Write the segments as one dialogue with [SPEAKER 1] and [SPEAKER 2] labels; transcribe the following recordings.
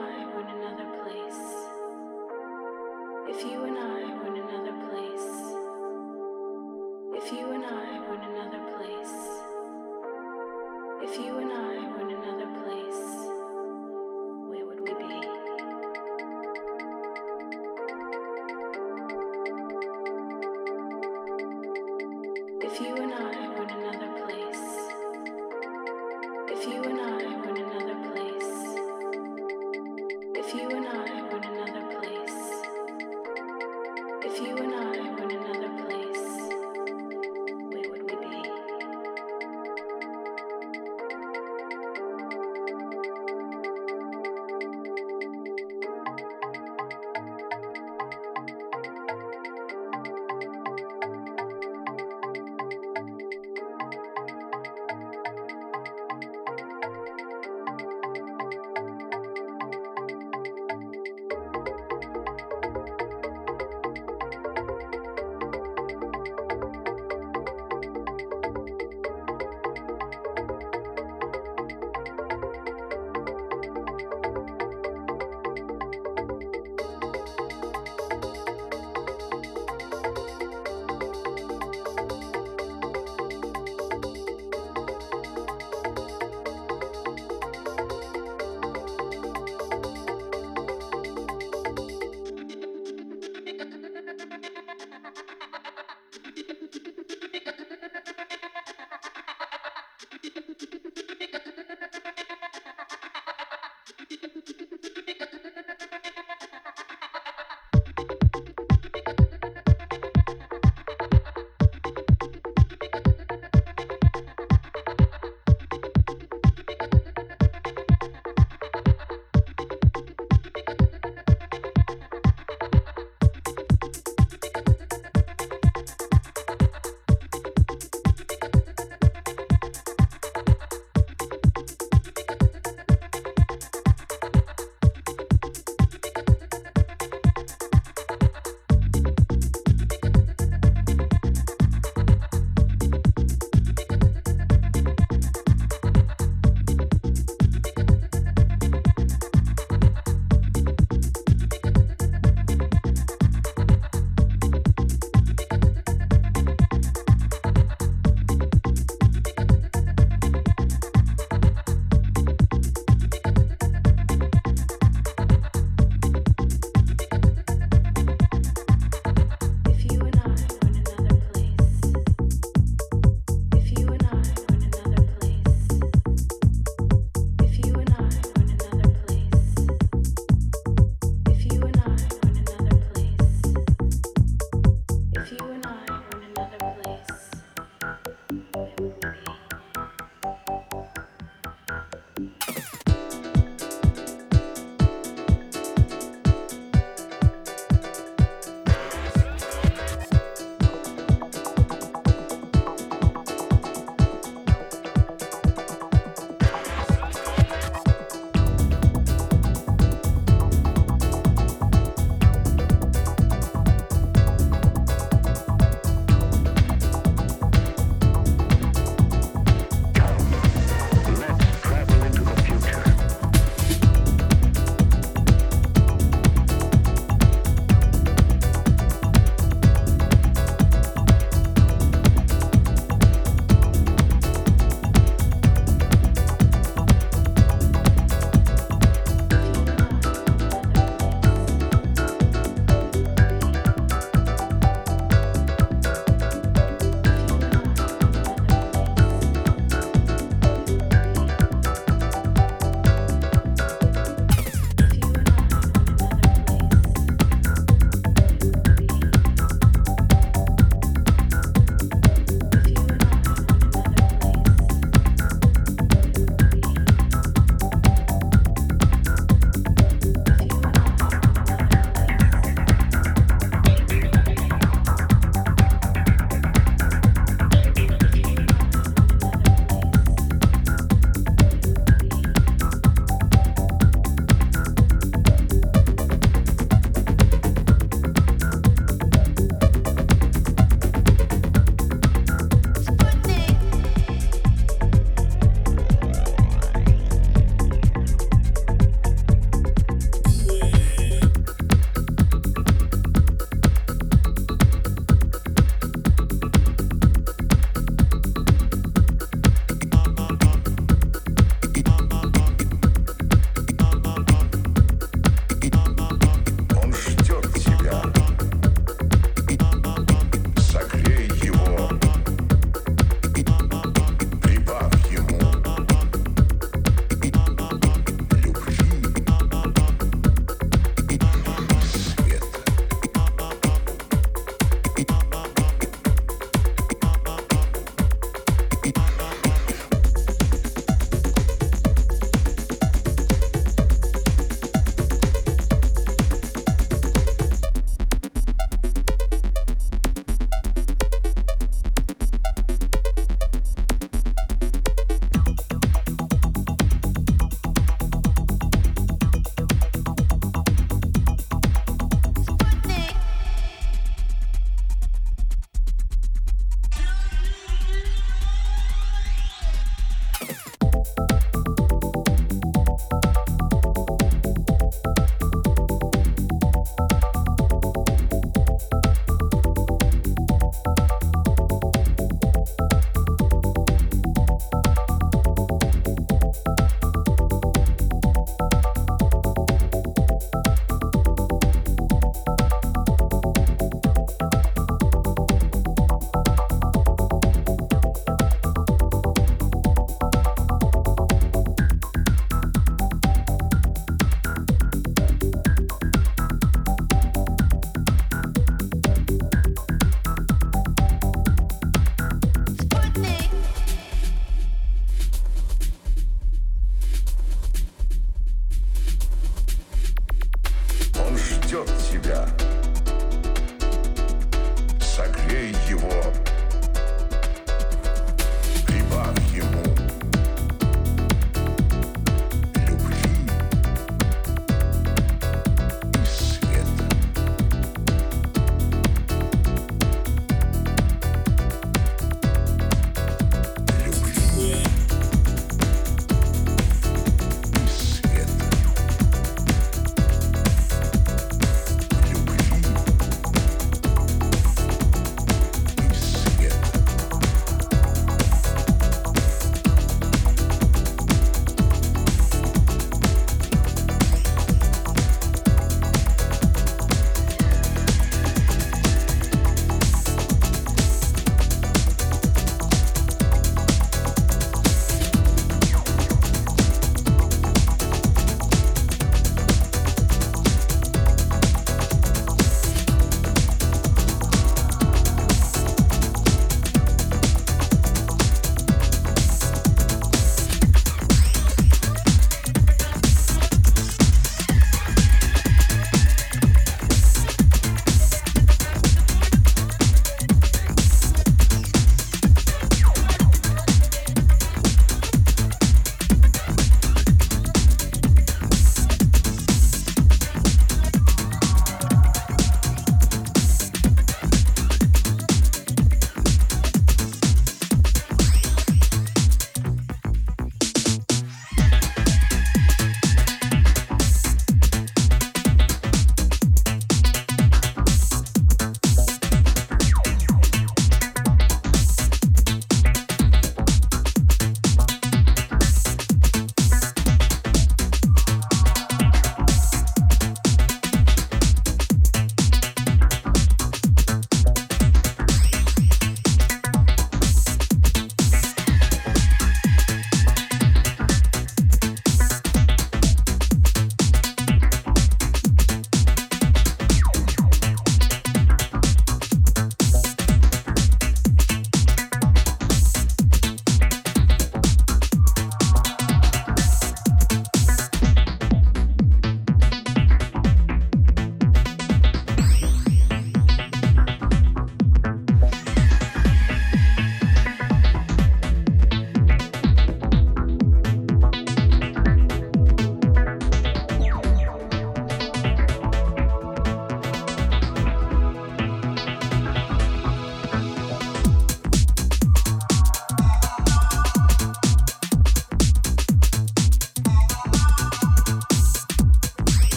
[SPEAKER 1] Let's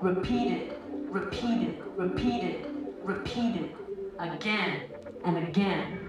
[SPEAKER 2] repeated, repeated, repeated, repeated, again and again.